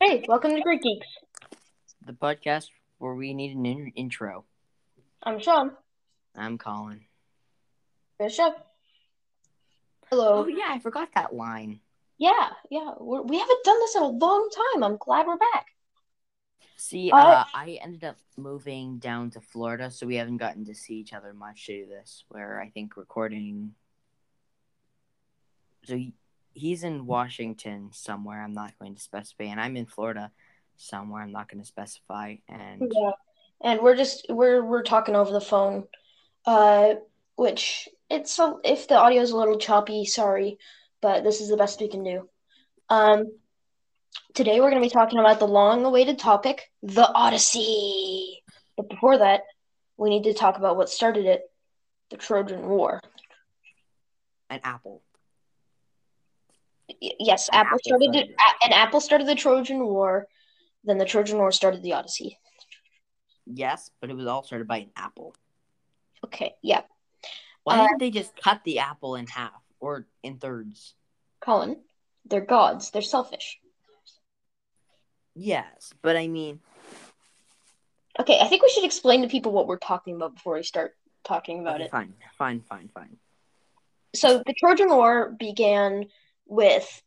Hey, welcome to Greek Geeks. the podcast where we need an in- intro. I'm Sean. I'm Colin. Bishop. Oh Hello. yeah, I forgot that line. Yeah, yeah. We're, we haven't done this in a long time. I'm glad we're back. See, Uh, uh, I ended up moving down to Florida, so we haven't gotten to see each other much to do this. Where I think recording. So he's in Washington somewhere. I'm not going to specify, and I'm in Florida somewhere. I'm not going to specify. And Yeah. And we're just we're we're talking over the phone. Uh, which it's a, if the audio is a little choppy, sorry, but this is the best we can do. Um, today we're going to be talking about the long-awaited topic, the Odyssey. But before that, we need to talk about what started it, the Trojan War. an apple. Yes, Apple apple started started it. and Apple started the Trojan War. Then the Trojan War started the Odyssey. Yes, but it was all started by an apple. Okay, yeah, Why Uh, didn't they just cut the apple in half or in thirds? Colin, they're gods. They're selfish. Yes, but I mean, Okay, I think we should explain to people what we're talking about before we start talking about okay, it. fine, fine, fine, fine. So the Trojan War began with,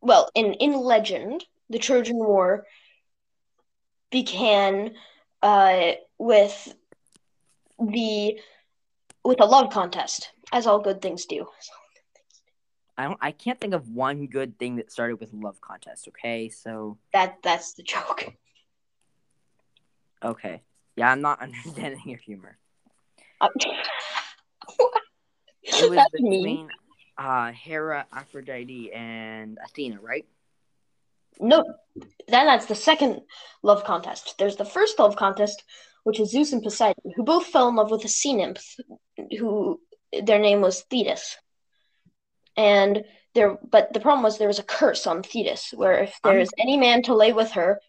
well, in in legend, the Trojan War began uh, with the with a love contest, as all good things do. I don't. I can't think of one good thing that started with love contest. Okay, so That that's the joke. okay, yeah, I'm not understanding your humor. Uh, It was That's mean. Uh, Hera, Aphrodite, and Athena, right? No, then that's the second love contest. There's the first love contest, which is Zeus and Poseidon, who both fell in love with a sea nymph, who their name was Thetis. And there, but the problem was there was a curse on Thetis, where if there Um, is any man to lay with her,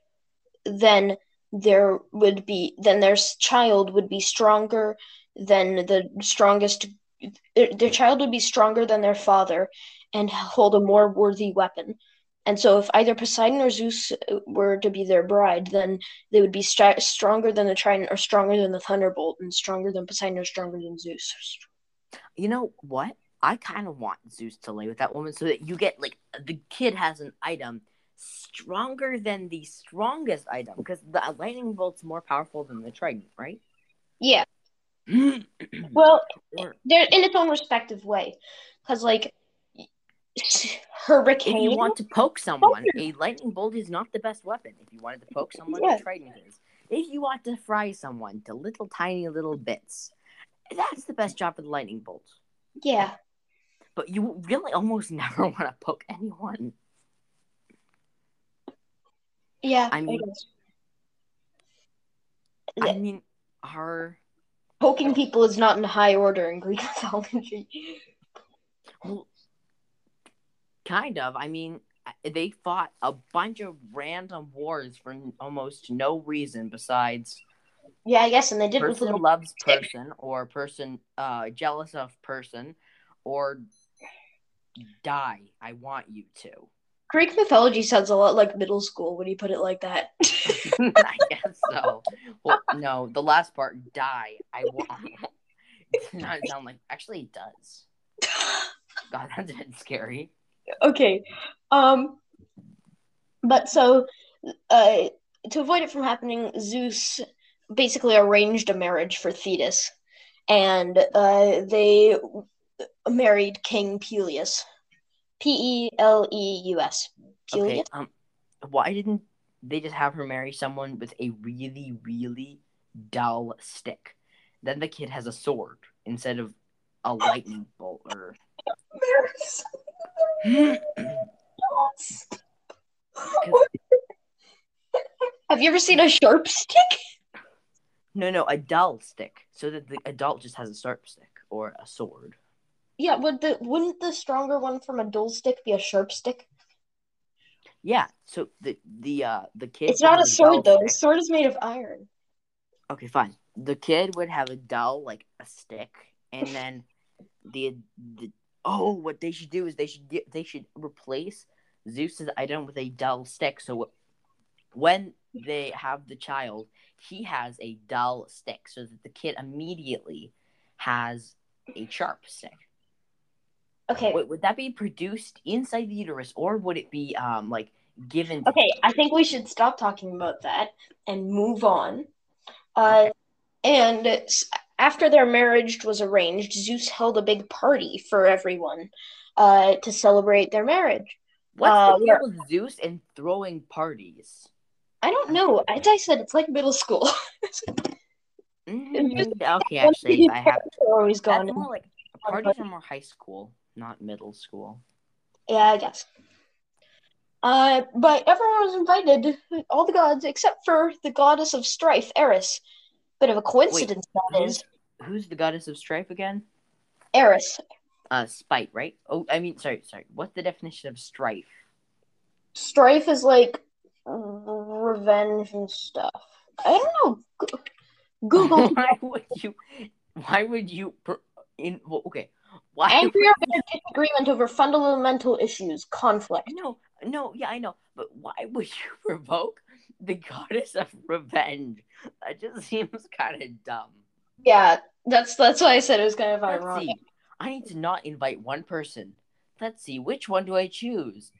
then there would be then their child would be stronger than the strongest. Their child would be stronger than their father, and hold a more worthy weapon. And so, if either Poseidon or Zeus were to be their bride, then they would be st- stronger than the Trident, or stronger than the Thunderbolt, and stronger than Poseidon, or stronger than Zeus. You know what? I kind of want Zeus to lay with that woman so that you get like the kid has an item stronger than the strongest item because the lightning bolt's more powerful than the trident, right? Yeah, well, they're in its own respective way, because like hurricane. if you want to poke someone, a lightning bolt is not the best weapon. If you wanted to poke someone, Yeah. trident is. If you want to fry someone to little tiny little bits, that's the best job for the lightning bolt. yeah, But you really almost never want to poke anyone. yeah. I mean-. I The- mean, our poking people is not in high order in Greek mythology. well, kind of. I mean, they fought a bunch of random wars for almost no reason besides Yeah, I guess, and they did it with person little. loves person or person uh jealous of person or die. I want you to. Greek mythology sounds a lot like middle school when you put it like that. I guess so. Well, no, the last part, die. I want. It does not sound like. Actually, it does. God, that's a bit scary. okay. Um but so uh to avoid it from happening, Zeus basically arranged a marriage for Thetis. And uh they married King Peleus. P E L E U S. Okay. Peleus? Um, why didn't they just have her marry someone with a really, really dull stick? Then the kid has a sword instead of a lightning bolt or. Have you ever seen a sharp stick? No, no, a dull stick, so that the adult just has a sharp stick or a sword. Yeah, would the wouldn't the stronger one from a dull stick be a sharp stick? Yeah, so the the uh the kid. It's not a sword though. The sword is made of iron. Okay, fine. The kid would have a dull like a stick, and then the, the oh, what they should do is they should get they should replace Zeus's item with a dull stick. So when they have the child, he has a dull stick, so that the kid immediately has a sharp stick. Okay. Wait, would that be produced inside the uterus, or would it be um like given? Okay, I think we should stop talking about that and move on. Uh, and after their marriage was arranged, Zeus held a big party for everyone uh, to celebrate their marriage. What's uh, the deal with Zeus and throwing parties? I don't know. As I said, it's like middle school. Mm, okay, actually, I have. Always going. more like parties are more high school, not middle school. Yeah, I guess. Uh, but everyone was invited, all the gods except for the goddess of strife, Eris. Bit of a coincidence, that Who's, is. who's the goddess of strife again? Eris. Uh, spite, right? Oh, I mean, sorry, sorry. What's the definition of strife? Strife is like revenge and stuff. I don't know. Google why would you? Why would you? In well, okay. Why? angry bitter disagreement over fundamental issues, conflict. No, no, yeah, I know, but why would you provoke the goddess of revenge? That just seems kind of dumb. Yeah, that's that's why I said it was kind of Let's ironic. see. I need to not invite one person. Let's see. Which one do I choose?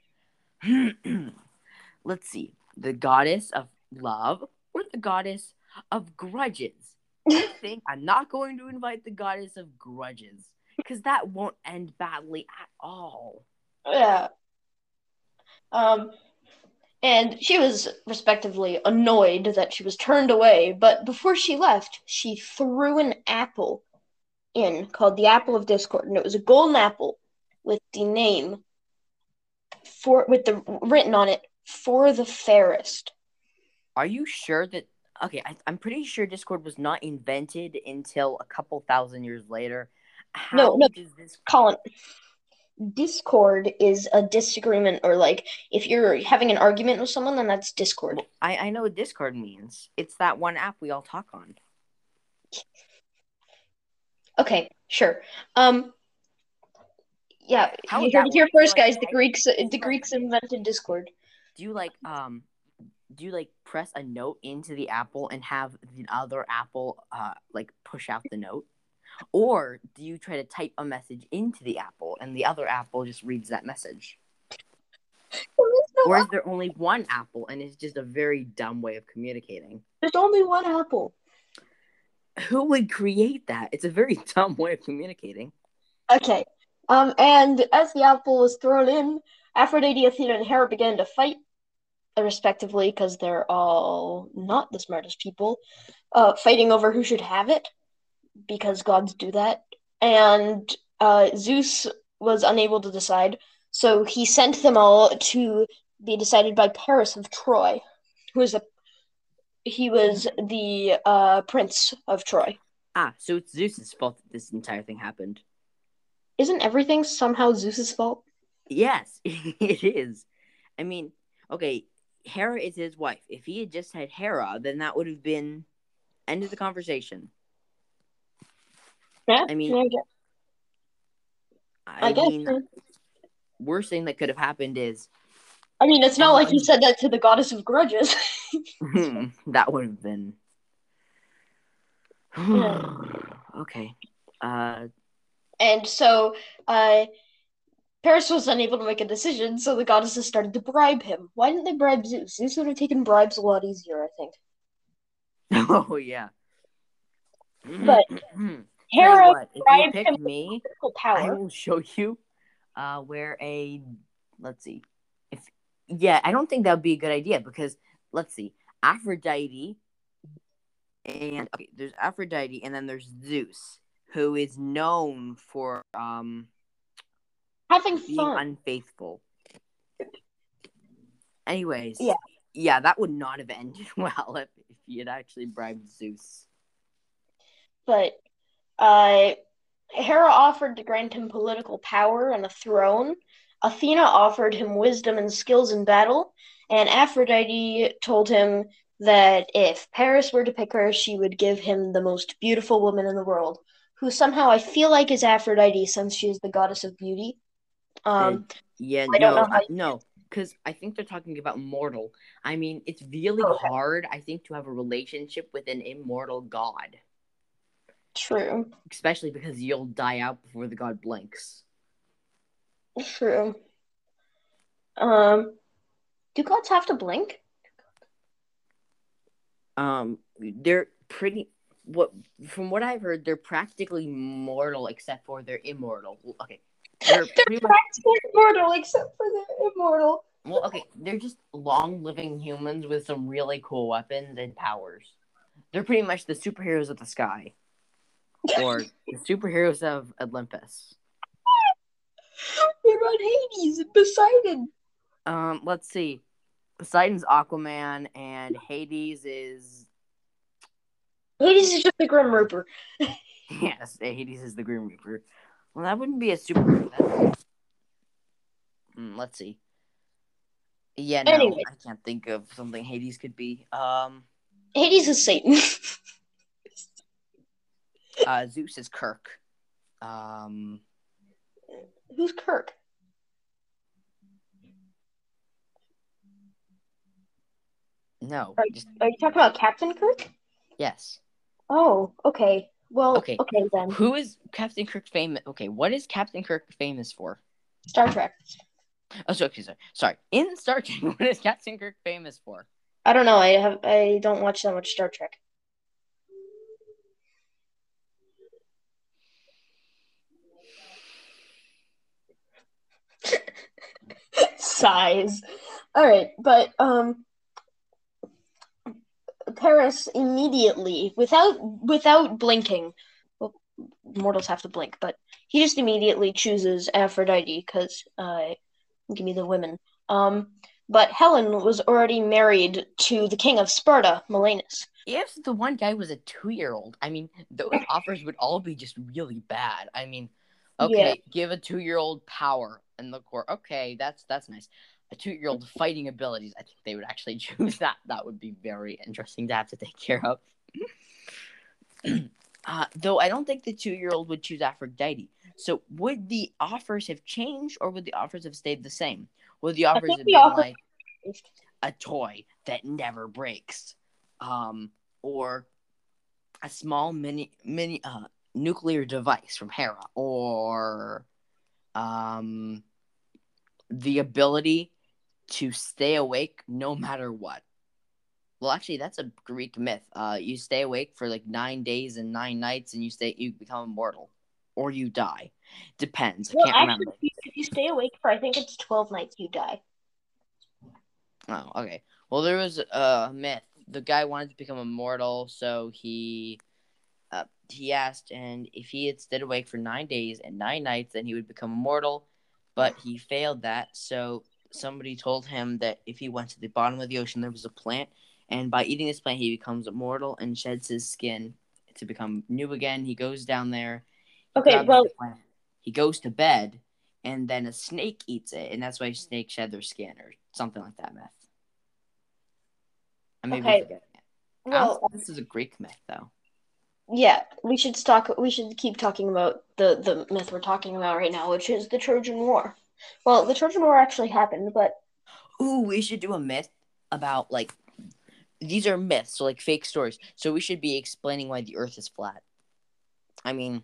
Let's see. The goddess of love or the goddess of grudges? I think I'm not going to invite the goddess of grudges because that won't end badly at all. Yeah. Um, and she was respectively annoyed that she was turned away, but before she left, she threw an apple in called the Apple of Discord, and it was a golden apple with the name for with the written on it for the fairest. Are you sure that? Okay, I, I'm pretty sure Discord was not invented until a couple thousand years later. How No, no. this? Colin, Discord is a disagreement, or like if you're having an argument with someone, then that's Discord. Well, I I know what Discord means. It's that one app we all talk on. Okay, sure. Um, yeah, How you heard it here first, like, guys. The Greeks, the Greeks invented Discord. Do you like um? Do you like press a note into the apple and have the other apple uh like push out the note? Or do you try to type a message into the apple and the other apple just reads that message? Or is there only one apple and it's just a very dumb way of communicating? There's only one apple. Who would create that? It's a very dumb way of communicating. Okay. Um, and as the apple was thrown in, Aphrodite, Athena, and Hera began to fight, respectively, because they're all not the smartest people, uh, fighting over who should have it, because gods do that. And uh, Zeus was unable to decide, so he sent them all to be decided by Paris of Troy, who was a he was the uh, prince of Troy. Ah, so it's Zeus's fault that this entire thing happened. Isn't everything somehow Zeus's fault? Yes, it is. I mean, okay, Hera is his wife. If he had just had Hera, then that would have been end of the conversation. Yeah, I mean, yeah, I guess- I, guess. mean, worst thing that could have happened is I mean, it's not like he Um, said that to the goddess of grudges. that would have been Yeah. okay. Uh, and so, uh, Paris was unable to make a decision, so the goddesses started to bribe him. Why didn't they bribe Zeus? Zeus would have taken bribes a lot easier, I think. oh yeah. But you Hera what, if you bribed pick him me, physical I will show you uh where a let's see if yeah I don't think that would be a good idea because let's see Aphrodite and okay there's Aphrodite and then there's Zeus who is known for um Having being fun. unfaithful. Anyways, Yeah. yeah, that would not have ended well if, if he had actually bribed Zeus. But uh, Hera offered to grant him political power and a throne. Athena offered him wisdom and skills in battle, and Aphrodite told him that if Paris were to pick her, she would give him the most beautiful woman in the world, who somehow I feel like is Aphrodite since she is the goddess of beauty. Um, Yeah, I no, know uh, no, because I think they're talking about mortal. I mean, it's really Okay. hard, I think, to have a relationship with an immortal god, True. especially because you'll die out before the god blinks. True. Um, do gods have to blink? Um, they're pretty. What from what I've heard, they're practically mortal except for they're immortal. Okay, they're They're pretty much practically immortal, except for they're immortal. well. Okay, they're just long living humans with some really cool weapons and powers. They're pretty much the superheroes of the sky, or the superheroes of Olympus. What about Hades and Poseidon? Um, let's see. Poseidon's Aquaman, and Hades is Hades is just the Grim Reaper. yes, Hades is the Grim Reaper. Well, that wouldn't be a superhero. That's... Hmm, let's see. Yeah, no, Anyway. I can't think of something Hades could be. Um, Hades is Satan. uh, Zeus is Kirk. Um, Who's Kirk? no, Are, just are you talking about Captain Kirk? yes. Oh, okay. Well, Okay. okay, then. Who is Captain Kirk famous? Okay, what is Captain Kirk famous for? Star Trek. Oh, sorry, sorry, sorry. In Star Trek, what is Captain Kirk famous for? I don't know. I have. I don't watch that much Star Trek. Size. All right, but um, Paris immediately, without without blinking. Well, mortals have to blink, but he just immediately chooses Aphrodite because uh, give me the women. Um, but Helen was already married to the king of Sparta, Melanus. If the one guy was a two-year-old, I mean, those offers would all be just really bad. I mean, okay, give a two-year-old power in the court. Okay, that's that's nice. A two-year-old fighting abilities. I think they would actually choose that. That would be very interesting to have to take care of. uh, though I don't think the two-year-old would choose Aphrodite. So would the offers have changed, or would the offers have stayed the same? Would the offers have the been offers- like a toy that never breaks, um, or a small mini mini uh, nuclear device from Hera, or um, the ability to stay awake no matter what. Well, actually, that's a Greek myth. Uh, you stay awake for like nine days and nine nights, and you stay you become immortal, or you die. Depends. I can't actually, remember. if you, stay awake for I think it's twelve nights, you die. Oh, okay. Well, there was a myth. The guy wanted to become immortal, so he he asked, and if he had stayed awake for nine days and nine nights, then he would become immortal. But he failed that, so somebody told him that if he went to the bottom of the ocean, there was a plant, and by eating this plant, he becomes immortal and sheds his skin to become new again. He goes down there. Okay, well- plant, he goes to bed, and then a snake eats it, and that's why snakes shed their skin or something like that myth. I Okay, be forgetting it. Well, this is a Greek myth though. Yeah, we should talk. We should keep talking about the the myth we're talking about right now, which is the Trojan War. Well, the Trojan War actually happened, but Ooh, we should do a myth about like these are myths, so like fake stories. So we should be explaining why the Earth is flat. I mean,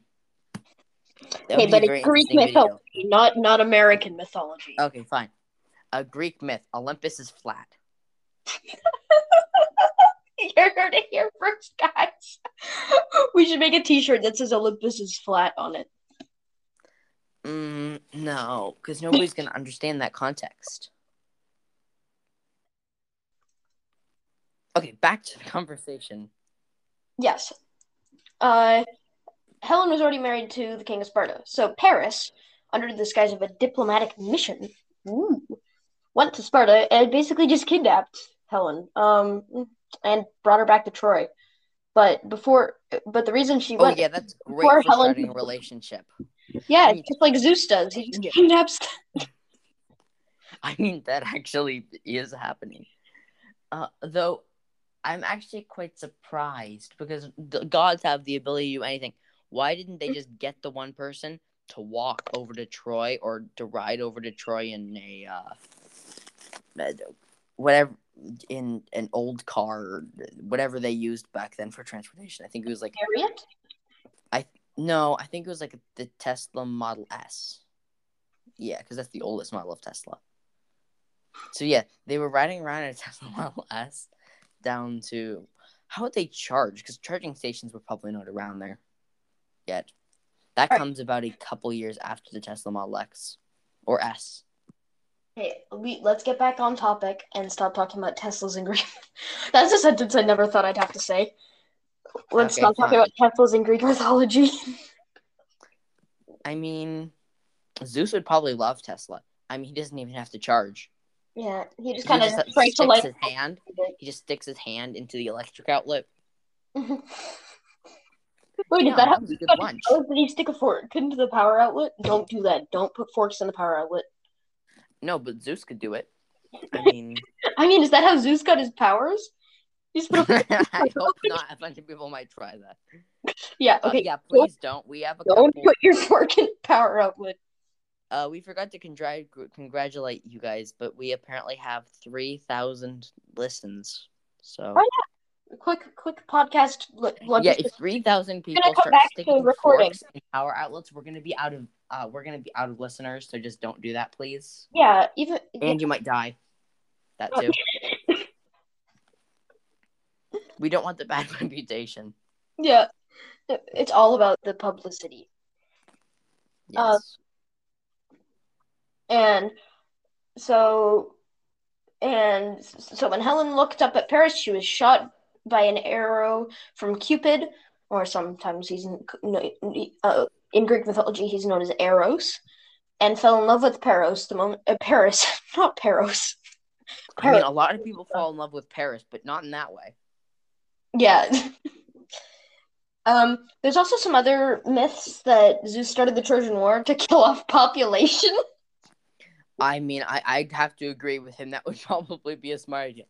that hey, but it's Greek interesting video. mythology, not not American mythology. Okay, fine. A Greek myth: Olympus is flat. You're heard it here first, guys. we should make a T-shirt that says Olympus is flat on it. Mm, no, because nobody's gonna understand that context. Okay, back to the conversation. Yes. Uh, Helen was already married to the king of Sparta, so Paris, under the disguise of a diplomatic mission, ooh, went to Sparta and basically just kidnapped Helen, um, and brought her back to Troy. But before, but the reason she Oh went, yeah, that's great for Helen- starting a relationship. yeah, I mean- just like Zeus does, he just Yeah. kidnaps. I mean, that actually is happening. Uh, though, I'm actually quite surprised because the gods have the ability to do anything. Why didn't they just get the one person to walk over to Troy or to ride over to Troy in a uh, whatever in an old car, whatever they used back then for transportation. I think it was like Harriet? no, I think it was like the Tesla Model S. Yeah, because that's the oldest model of Tesla. So yeah, they were riding around in a Tesla Model S down to how would they charge? Because charging stations were probably not around there yet. That Right. comes about a couple years after the Tesla Model X or S. Okay, we let's get back on topic and stop talking about Teslas and Greek. That's a sentence I never thought I'd have to say. Let's Okay, stop talking fine. about Teslas and Greek mythology. I mean, Zeus would probably love Tesla. I mean, he doesn't even have to charge. yeah, he just kind of tries to sticks like. his hand. He just sticks his hand into the electric outlet. Wait, Yeah, is that how that was a good got his lunch. Did he stick a fork into the power outlet? Don't do that. Don't put forks in the power outlet. No, but Zeus could do it. I mean, I mean, is that how Zeus got his powers? He just put a I hope not. A bunch of people might try that. yeah. Uh, Okay, yeah, please don't. We have a don't couple. put your fork in the power outlet. Uh, we forgot to congr- congratulate you guys, but we apparently have three thousand listens. So Oh, yeah. Quick, quick podcast. Look, yeah, if three thousand people come start back to sticking recording. forks in power outlets, we're gonna be out of uh, we're gonna be out of listeners. So just don't do that, please. yeah, even And you might die. That Oh. too. we don't want the bad reputation. yeah, it's all about the publicity. Yes. Uh, And so, and so when Helen looked up at Paris, she was shot by an arrow from Cupid, or sometimes he's in, uh, in Greek mythology he's known as Eros, and fell in love with Paros the moment uh, Paris, not Paros. I mean, a lot of people fall in love with Paris, but not in that way. Yeah. um, there's also some other myths that Zeus started the Trojan War to kill off population. I mean, I, I'd have to agree with him. That would probably be a smart idea.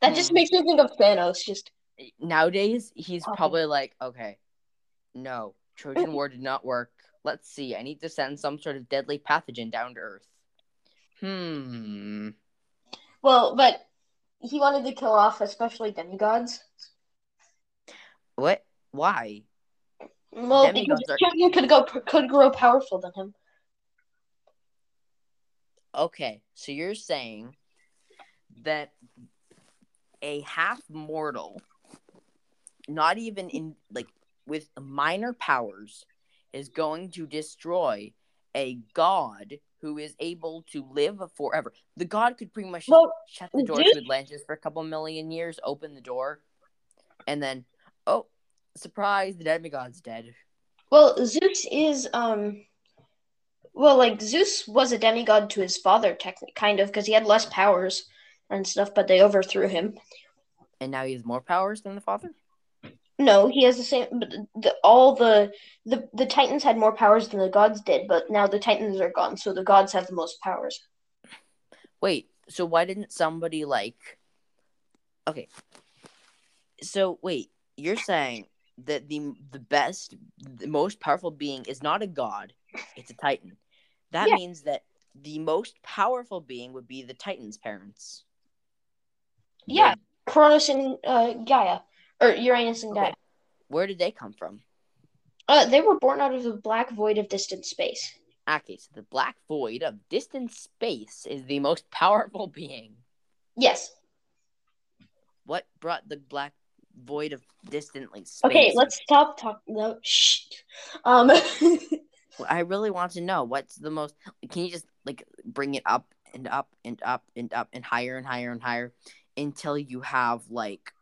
That just Hmm. makes me think of Thanos. Just Nowadays, he's probably like, okay, no, Trojan War did not work. Let's see. I need to send some sort of deadly pathogen down to Earth. Hmm. well, but he wanted to kill off especially demigods. What? Why? Well, Demigods because are- could go could grow powerful than him. Okay, so you're saying that a half mortal, not even in like with minor powers, is going to destroy a god who is able to live forever. The god could pretty much Well, shut the door to Atlantis for a couple million years, open the door, and then, oh, surprise, the demigod's dead. Well, Zeus is um. Well, like Zeus was a demigod to his father, technically, kind of, because he had less powers and stuff, but they overthrew him. And now he has more powers than the father? No, he has the same. But the, all the, the the Titans had more powers than the gods did, but now the Titans are gone, so the gods have the most powers. Wait, so why didn't somebody like Okay. So wait, you're saying that the the best the most powerful being is not a god, it's a titan. That Yeah. means that the most powerful being would be the titan's parents. Yeah, Cronus and uh, Gaia, or Uranus and Okay. Where did they come from? Uh, they were born out of the black void of distant space. Okay, so the black void of distant space is the most powerful being. Yes. What brought the black void of distantly space? Okay, let's stop talking. No, shh. Um. I really want to know what's the most. Can you just like bring it up and up and up and up and higher and higher and higher until you have like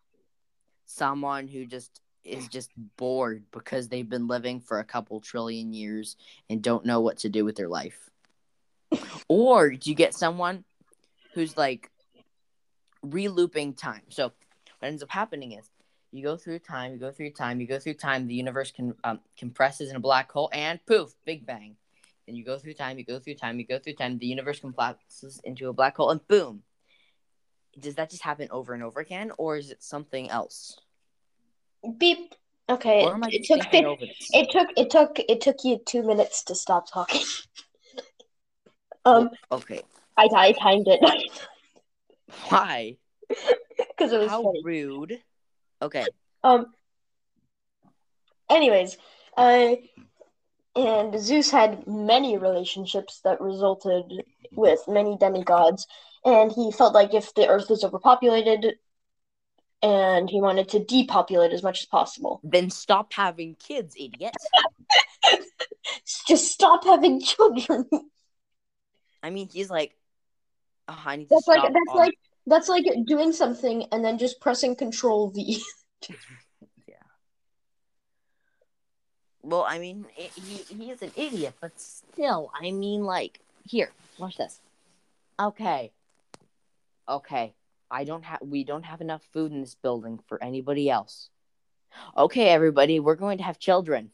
someone who just is just bored because they've been living for a couple trillion years and don't know what to do with their life? Or do you get someone who's like relooping time? So what ends up happening is you go through time, you go through time, you go through time. The universe can um, compresses in a black hole, and poof, Big Bang. Then you go through time, you go through time, you go through time. The universe compresses into a black hole, and boom. Does that just happen over and over again, or is it something else? Beep. Okay. It took thinking fif- over this? it took it took it took you two minutes to stop talking. um, okay, I I timed it. Why? Because it was How funny. rude. Okay. Um. Anyways, uh, and Zeus had many relationships that resulted with many demigods, and he felt like if the earth was overpopulated, and he wanted to depopulate as much as possible. Then stop having kids, idiot. Just stop having children. I mean, he's like, oh, I need to That's like that's all- like that's like doing something and then just pressing Control V. Yeah. Well, I mean, i he he is an idiot, but still, I mean, like, here, watch this. Okay, okay, I don't have, we don't have enough food in this building for anybody else. Okay, everybody, we're going to have children.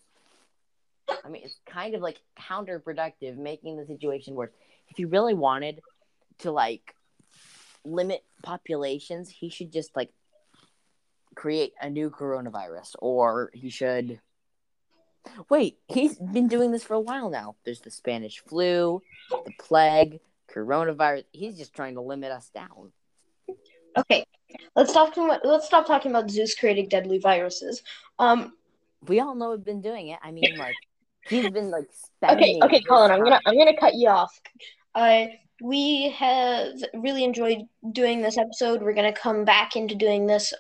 I mean, it's kind of like counterproductive, making the situation worse. If he really wanted to like limit populations, he should just like create a new coronavirus, or he should. Wait, he's been doing this for a while now. There's the Spanish flu, the plague, coronavirus. He's just trying to limit us down. Okay, let's stop. talking about- Let's stop talking about Zeus creating deadly viruses. Um. We all know we've been doing it. I mean, like, he's been like Okay. Okay, Colin. I'm gonna I'm gonna cut you off. Uh, we have really enjoyed doing this episode. We're gonna come back into doing this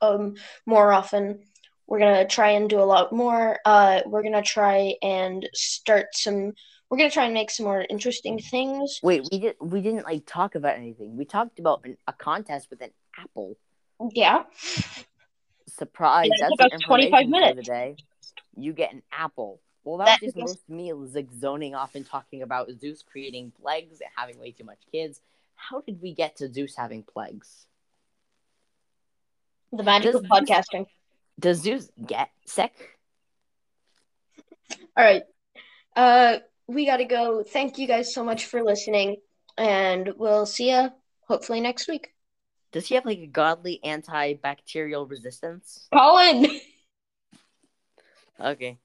um more often. We're gonna try and do a lot more. Uh, we're gonna try and start some. We're gonna try and make some more interesting things. Wait, we did. We didn't like talk about anything. We talked about an, a contest with an apple. Yeah. Surprise! Yeah, That's took your us 25 information for the minutes. day. You get an apple. Well, that, That was just is- most me like zoning off and talking about Zeus creating plagues and having way too much kids. How did we get to Zeus having plagues? The magic of podcasting. Does Zeus get sick? All right. Uh, we gotta go. Thank you guys so much for listening, and we'll see you hopefully next week. Does he have like a godly antibacterial resistance? Colin. Okay.